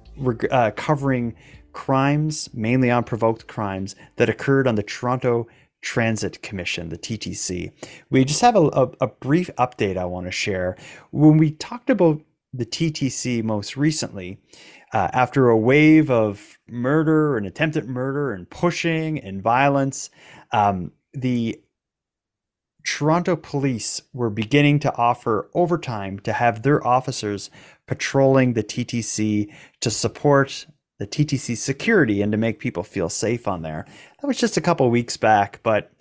uh, covering crimes, mainly unprovoked crimes, that occurred on the Toronto Transit Commission, the TTC. We just have a, a, a brief update I want to share. When we talked about the TTC most recently, uh, after a wave of murder and attempted murder and pushing and violence, um, the Toronto police were beginning to offer overtime to have their officers patrolling the TTC to support the TTC security and to make people feel safe on there. That was just a couple weeks back, but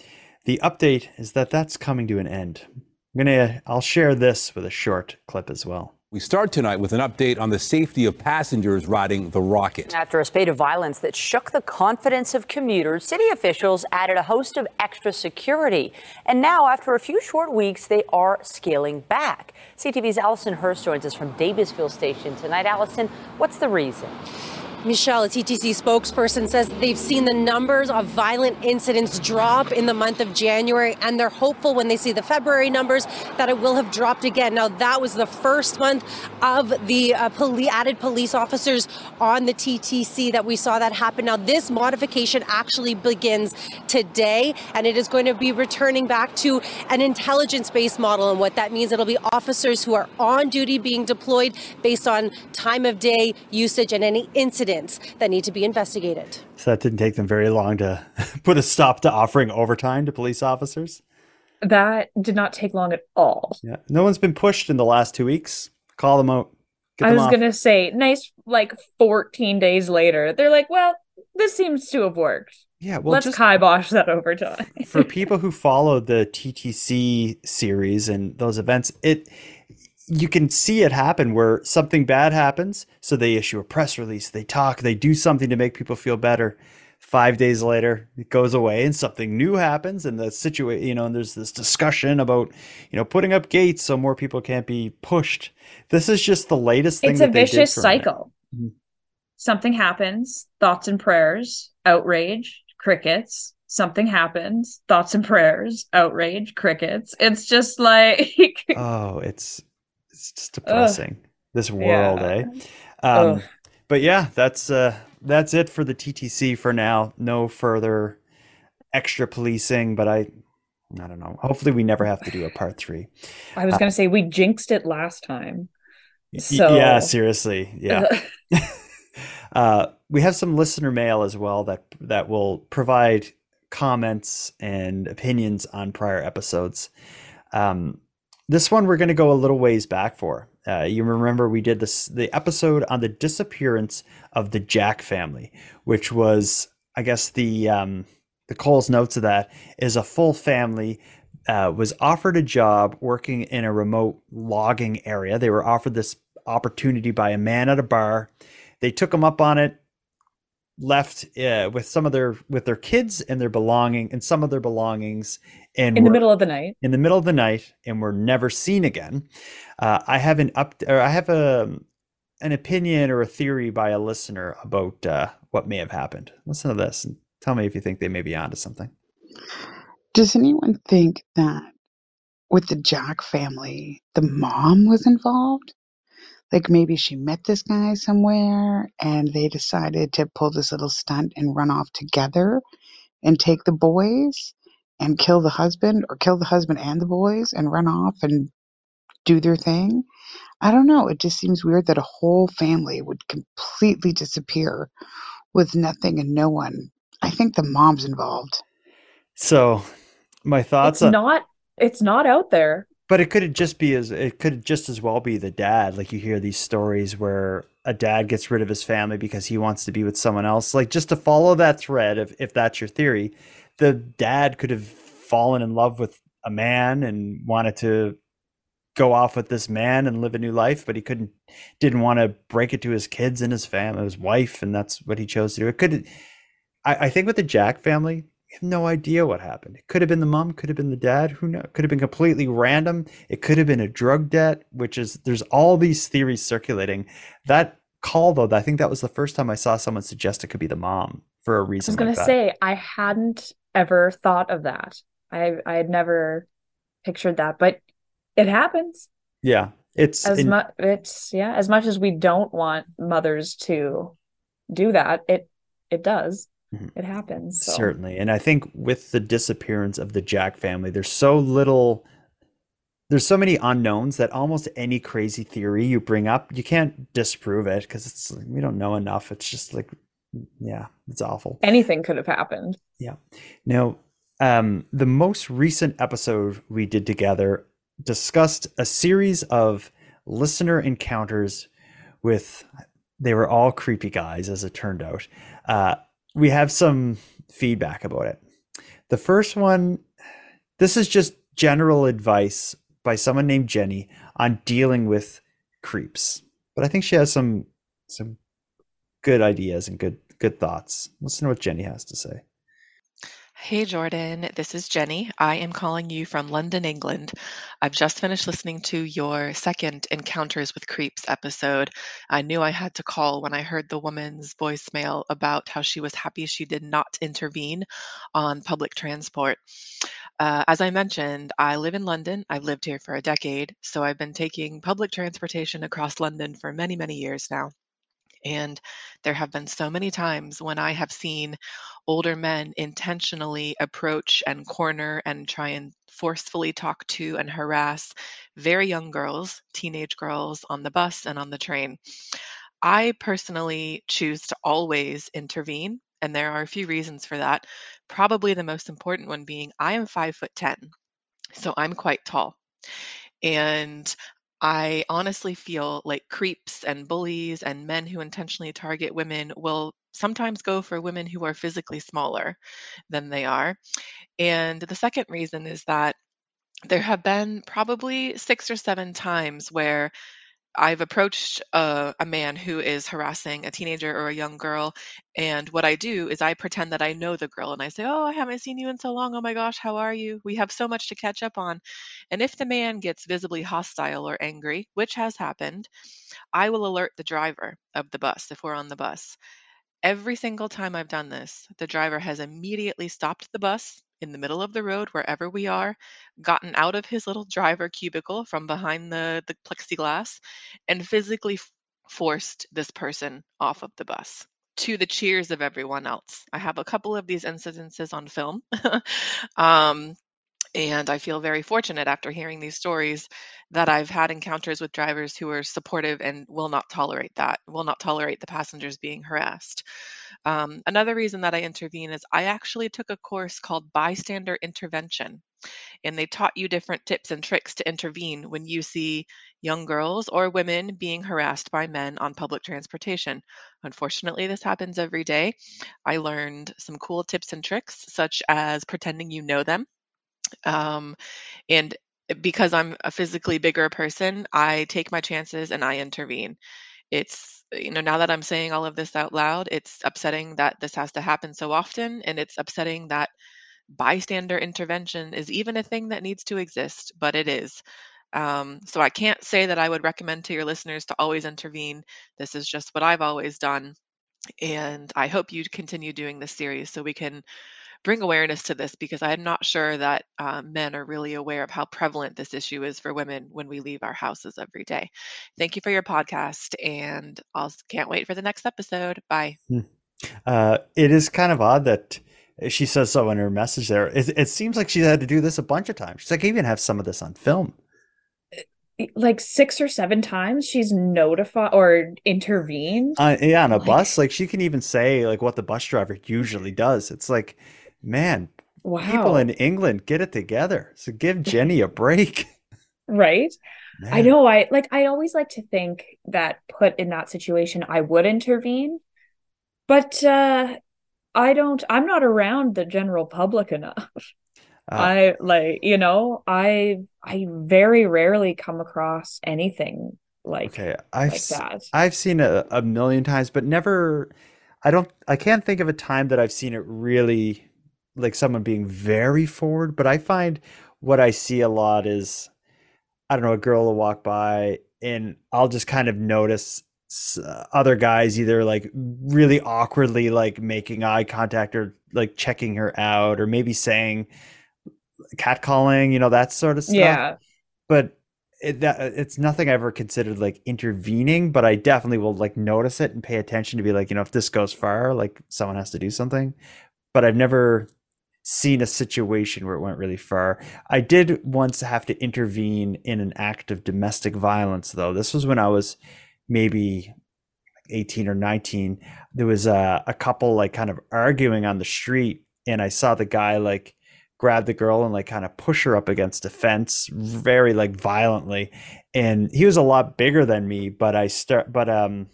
the update is that that's coming to an end. I'm gonna I'll share this with a short clip as well. We start tonight with an update on the safety of passengers riding the rocket. After a spate of violence that shook the confidence of commuters, city officials added a host of extra security. And now, after a few short weeks, they are scaling back. CTV's Allison Hurst joins us from Davisville Station tonight. Allison, what's the reason? Michelle, a TTC spokesperson, says they've seen the numbers of violent incidents drop in the month of January, and they're hopeful when they see the February numbers that it will have dropped again. Now, that was the first month of the uh, poli- added police officers on the TTC that we saw that happen. Now, this modification actually begins today, and it is going to be returning back to an intelligence based model. And what that means, it'll be officers who are on duty being deployed based on time of day, usage, and any incident incidents that need to be investigated. So that didn't take them very long to put a stop to offering overtime to police officers. That did not take long at all. Yeah, no one's been pushed in the last two weeks. Call them out. Get I was off. gonna say, nice. Like 14 days later, they're like, "Well, this seems to have worked." Yeah, well, let's kibosh that overtime. for people who follow the TTC series and those events, it you can see it happen where something bad happens. So they issue a press release, they talk, they do something to make people feel better. Five days later, it goes away and something new happens. And the situation, you know, and there's this discussion about, you know, putting up gates so more people can't be pushed. This is just the latest thing. It's a vicious cycle. Mm-hmm. Something happens, thoughts and prayers, outrage, crickets, something happens thoughts and prayers outrage crickets it's just like oh it's it's just depressing. Ugh. This world, yeah. eh? Um, but yeah, that's uh, that's it for the TTC for now. No further extra policing, but I I don't know. Hopefully, we never have to do a part three. I was uh, gonna say we jinxed it last time. So yeah, seriously, yeah. uh, we have some listener mail as well that that will provide comments and opinions on prior episodes. Um, this one we're going to go a little ways back for. Uh, you remember we did this the episode on the disappearance of the Jack family, which was I guess the um, the Coles notes of that is a full family uh, was offered a job working in a remote logging area. They were offered this opportunity by a man at a bar. They took them up on it, left uh, with some of their with their kids and their belonging and some of their belongings and in the middle of the night. in the middle of the night and we're never seen again. Uh, i have an up or i have a an opinion or a theory by a listener about uh, what may have happened. Listen to this and tell me if you think they may be onto something. Does anyone think that with the jack family the mom was involved? Like maybe she met this guy somewhere and they decided to pull this little stunt and run off together and take the boys and kill the husband or kill the husband and the boys and run off and do their thing. I don't know. It just seems weird that a whole family would completely disappear with nothing and no one. I think the mom's involved. So, my thoughts it's on, not it's not out there. But it could just be as it could just as well be the dad. Like you hear these stories where a dad gets rid of his family because he wants to be with someone else. Like just to follow that thread, if if that's your theory, the dad could have fallen in love with a man and wanted to go off with this man and live a new life, but he couldn't, didn't want to break it to his kids and his family, his wife, and that's what he chose to do. It could, I, I think, with the Jack family, we have no idea what happened. It could have been the mom, could have been the dad, who knows? Could have been completely random. It could have been a drug debt, which is there's all these theories circulating. That call though, I think that was the first time I saw someone suggest it could be the mom for a reason. I was gonna like say I hadn't ever thought of that. I I had never pictured that, but it happens. Yeah, it's As in- much it's yeah, as much as we don't want mothers to do that, it it does. Mm-hmm. It happens. So. Certainly. And I think with the disappearance of the Jack family, there's so little there's so many unknowns that almost any crazy theory you bring up, you can't disprove it because it's we don't know enough. It's just like yeah, it's awful. Anything could have happened. Yeah. Now, um, the most recent episode we did together discussed a series of listener encounters with, they were all creepy guys, as it turned out. Uh, we have some feedback about it. The first one, this is just general advice by someone named Jenny on dealing with creeps. But I think she has some some good ideas and good good thoughts. Listen to what Jenny has to say. Hey Jordan, this is Jenny. I am calling you from London, England. I've just finished listening to your second Encounters with Creeps episode. I knew I had to call when I heard the woman's voicemail about how she was happy she did not intervene on public transport. Uh, as I mentioned, I live in London. I've lived here for a decade, so I've been taking public transportation across London for many, many years now. And there have been so many times when I have seen older men intentionally approach and corner and try and forcefully talk to and harass very young girls, teenage girls on the bus and on the train. I personally choose to always intervene, and there are a few reasons for that. Probably the most important one being I am five foot 10, so I'm quite tall. And I honestly feel like creeps and bullies and men who intentionally target women will sometimes go for women who are physically smaller than they are. And the second reason is that there have been probably six or seven times where I've approached a, a man who is harassing a teenager or a young girl, and what I do is I pretend that I know the girl and I say, Oh, I haven't seen you in so long. Oh my gosh, how are you? We have so much to catch up on. And if the man gets visibly hostile or angry, which has happened, I will alert the driver of the bus if we're on the bus. Every single time I've done this, the driver has immediately stopped the bus in the middle of the road, wherever we are, gotten out of his little driver cubicle from behind the, the plexiglass, and physically forced this person off of the bus to the cheers of everyone else. I have a couple of these incidences on film. um, and I feel very fortunate after hearing these stories that I've had encounters with drivers who are supportive and will not tolerate that, will not tolerate the passengers being harassed. Um, another reason that I intervene is I actually took a course called Bystander Intervention, and they taught you different tips and tricks to intervene when you see young girls or women being harassed by men on public transportation. Unfortunately, this happens every day. I learned some cool tips and tricks, such as pretending you know them um, and because I'm a physically bigger person, I take my chances and I intervene. It's, you know, now that I'm saying all of this out loud, it's upsetting that this has to happen so often. And it's upsetting that bystander intervention is even a thing that needs to exist, but it is. Um, so I can't say that I would recommend to your listeners to always intervene. This is just what I've always done. And I hope you continue doing this series so we can bring awareness to this because I'm not sure that uh, men are really aware of how prevalent this issue is for women when we leave our houses every day. Thank you for your podcast, and I can't wait for the next episode. Bye. Hmm. Uh, it is kind of odd that she says so in her message there. It, it seems like she had to do this a bunch of times. She's like, I even have some of this on film. Like six or seven times she's notified or intervened. Uh, yeah, on a Like- bus, like she can even say like what the bus driver usually does. It's like, man, wow. people in England get it together. So give Jenny a break. Right? I know I like I always like to think that put in that situation I would intervene. But uh I don't I'm not around the general public enough. Uh, I like, you know, I I very rarely come across anything like Okay, I've like that. I've seen it a million times, but never. I don't. I can't think of a time that I've seen it really like someone being very forward. But I find what I see a lot is I don't know, a girl will walk by and I'll just kind of notice uh, other guys either like really awkwardly like making eye contact or like checking her out or maybe saying catcalling, you know, that sort of stuff. Yeah. But it, that, it's nothing I ever considered like intervening, but I definitely will like notice it and pay attention to be like, you know, if this goes far, like someone has to do something. But I've never seen a situation where it went really far. I did once have to intervene in an act of domestic violence, though. This was when I was maybe 18 or 19. There was a, a couple like kind of arguing on the street, and I saw the guy like grab the girl and like kind of push her up against a fence very like violently. And he was a lot bigger than me, but I start, but, um,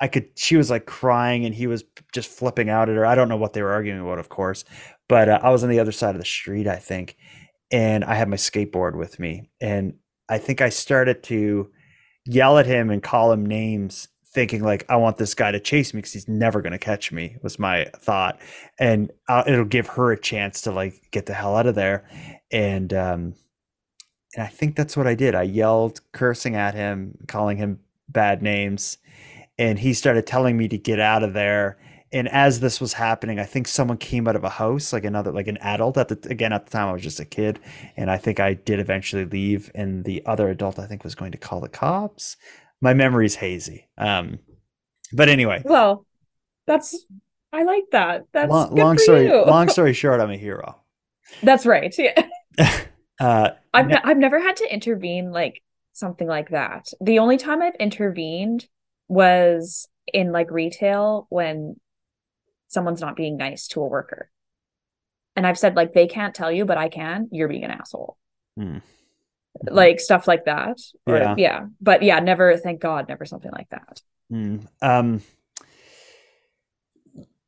I could, she was like crying and he was just flipping out at her. I don't know what they were arguing about, of course, but uh, I was on the other side of the street, I think, and I had my skateboard with me. And I think I started to yell at him and call him names, thinking like, I want this guy to chase me because he's never going to catch me, was my thought. And uh, it'll give her a chance to like get the hell out of there. And, um, and I think that's what I did. I yelled, cursing at him, calling him bad names and he started telling me to get out of there and as this was happening i think someone came out of a house like another like an adult at the again at the time i was just a kid and i think i did eventually leave and the other adult i think was going to call the cops my memory's hazy um but anyway Well, that's I like that. That's long, good long for story you. long story short i'm a hero That's right. Yeah. uh I've ne- I've never had to intervene like something like that. The only time I've intervened was in like retail when someone's not being nice to a worker. And I've said like they can't tell you, but I can. You're being an asshole. Hmm. Like stuff like that. Or- Yeah. yeah. But yeah, never thank God, never something like that. Mm. Um,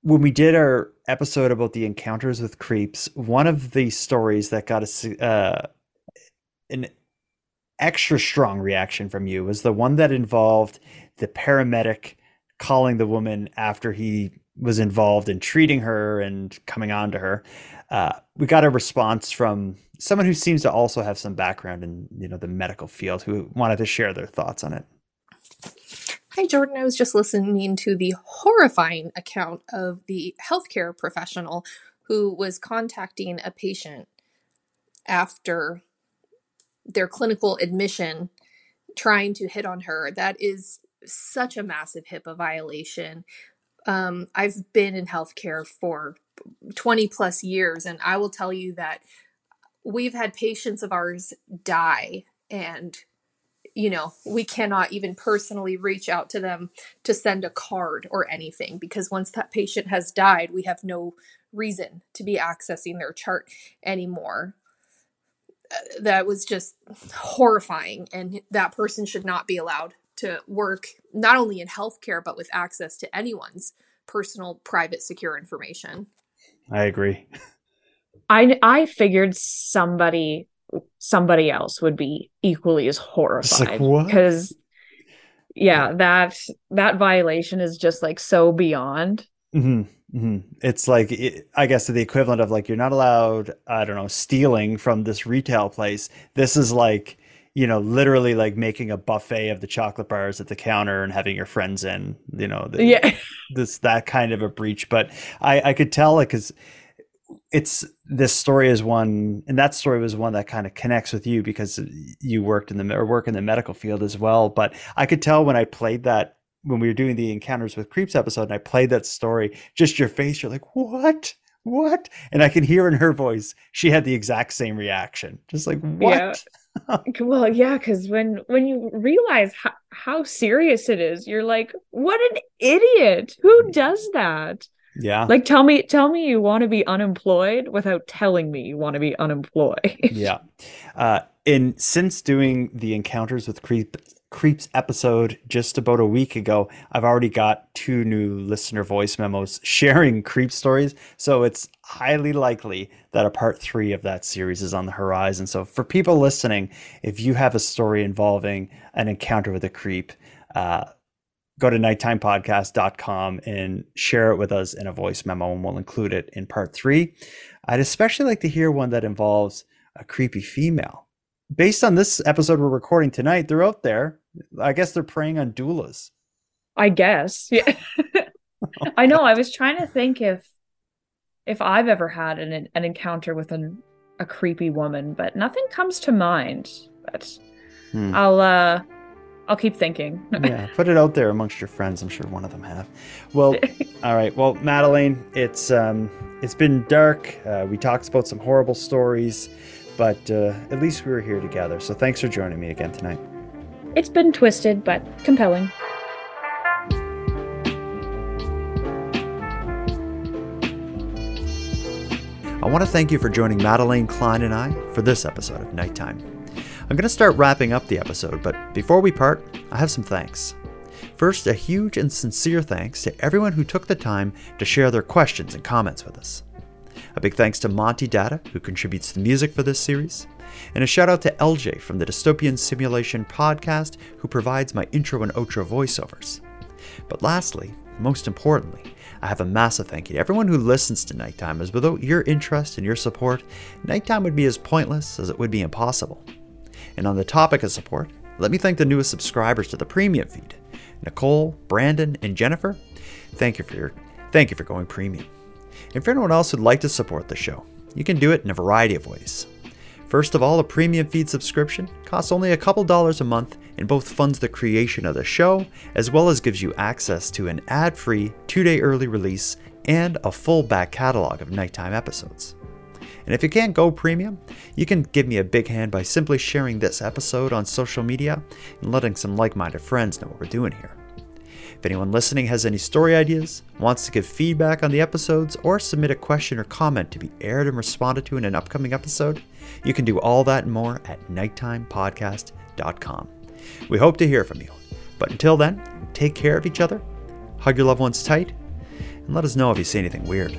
when we did our episode about the encounters with creeps, one of the stories that got us uh, an extra strong reaction from you was the one that involved the paramedic calling the woman after he was involved in treating her and coming on to her. Uh, we got a response from someone who seems to also have some background in you know the medical field who wanted to share their thoughts on it. Hi, Jordan. I was just listening to the horrifying account of the healthcare professional who was contacting a patient after their clinical admission, trying to hit on her. That is such a massive HIPAA violation. Um, I've been in healthcare for 20 plus years, and I will tell you that we've had patients of ours die and you know, we cannot even personally reach out to them to send a card or anything because once that patient has died, we have no reason to be accessing their chart anymore. Uh, That was just horrifying, and that person should not be allowed to work not only in healthcare but with access to anyone's personal, private, secure information. I agree. I I figured somebody somebody else would be equally as horrified what? because yeah, that that violation is just like so beyond. hmm hmm It's like it, I guess the equivalent of like you're not allowed. I don't know stealing from this retail place. This is like you know literally like making a buffet of the chocolate bars at the counter and having your friends in. You know, the, Yeah. this that kind of a breach. But I I could tell it because it's this story is one and that story was one that kind of connects with you because you worked in the or work in the medical field as well but i could tell when i played that when we were doing the encounters with creeps episode and i played that story just your face you're like what what and i can hear in her voice she had the exact same reaction just like what. well, yeah, because when when you realize how, how serious it is, you're like, what an idiot! Who does that? yeah Like, tell me, tell me you want to be unemployed without telling me you want to be unemployed. yeah uh and since doing the encounters with creep Creeps episode just about a week ago, I've already got two new listener voice memos sharing creep stories. So it's highly likely that a part three of that series is on the horizon. So for people listening, if you have a story involving an encounter with a creep, uh, go to nighttimepodcast.com and share it with us in a voice memo, and we'll include it in part three. I'd especially like to hear one that involves a creepy female. Based on this episode we're recording tonight, they're out there. I guess they're preying on doulas. I guess. Yeah. I know. I was trying to think if if I've ever had an an encounter with an a creepy woman, but nothing comes to mind. But Hmm. I'll uh I'll keep thinking. yeah, put it out there amongst your friends. I'm sure one of them have. Well, all right. Well, Madelayne, it's um, it's been dark. Uh, we talked about some horrible stories, but uh, at least we were here together. So thanks for joining me again tonight. It's been twisted but compelling. I want to thank you for joining Madelayne Klein and I for this episode of Nighttime. I'm going to start wrapping up the episode, but before we part, I have some thanks. First, a huge and sincere thanks to everyone who took the time to share their questions and comments with us. A big thanks to Monty Datta, who contributes the music for this series, and a shout out to LJ from the Dystopian Simulation podcast, who provides my intro and outro voiceovers. But lastly, most importantly, I have a massive thank you to everyone who listens to Nighttime, as without your interest and your support, Nighttime would be as pointless as it would be impossible. And on the topic of support, let me thank the newest subscribers to the premium feed Nicole, Brandon, and Jennifer. Thank you for your thank you for going premium. And for anyone else who'd like to support the show, you can do it in a variety of ways. First of all, a premium feed subscription costs only a couple dollars a month and both funds the creation of the show as well as gives you access to an ad free two day early release and a full back catalog of nighttime episodes. And if you can't go premium, you can give me a big hand by simply sharing this episode on social media and letting some like minded friends know what we're doing here. If anyone listening has any story ideas, wants to give feedback on the episodes, or submit a question or comment to be aired and responded to in an upcoming episode, you can do all that and more at nighttimepodcast.com. We hope to hear from you. But until then, take care of each other, hug your loved ones tight, and let us know if you see anything weird.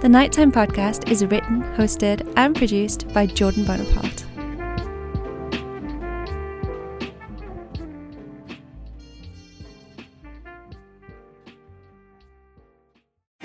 The Nighttime Podcast is written, hosted, and produced by Jordan Bonaparte.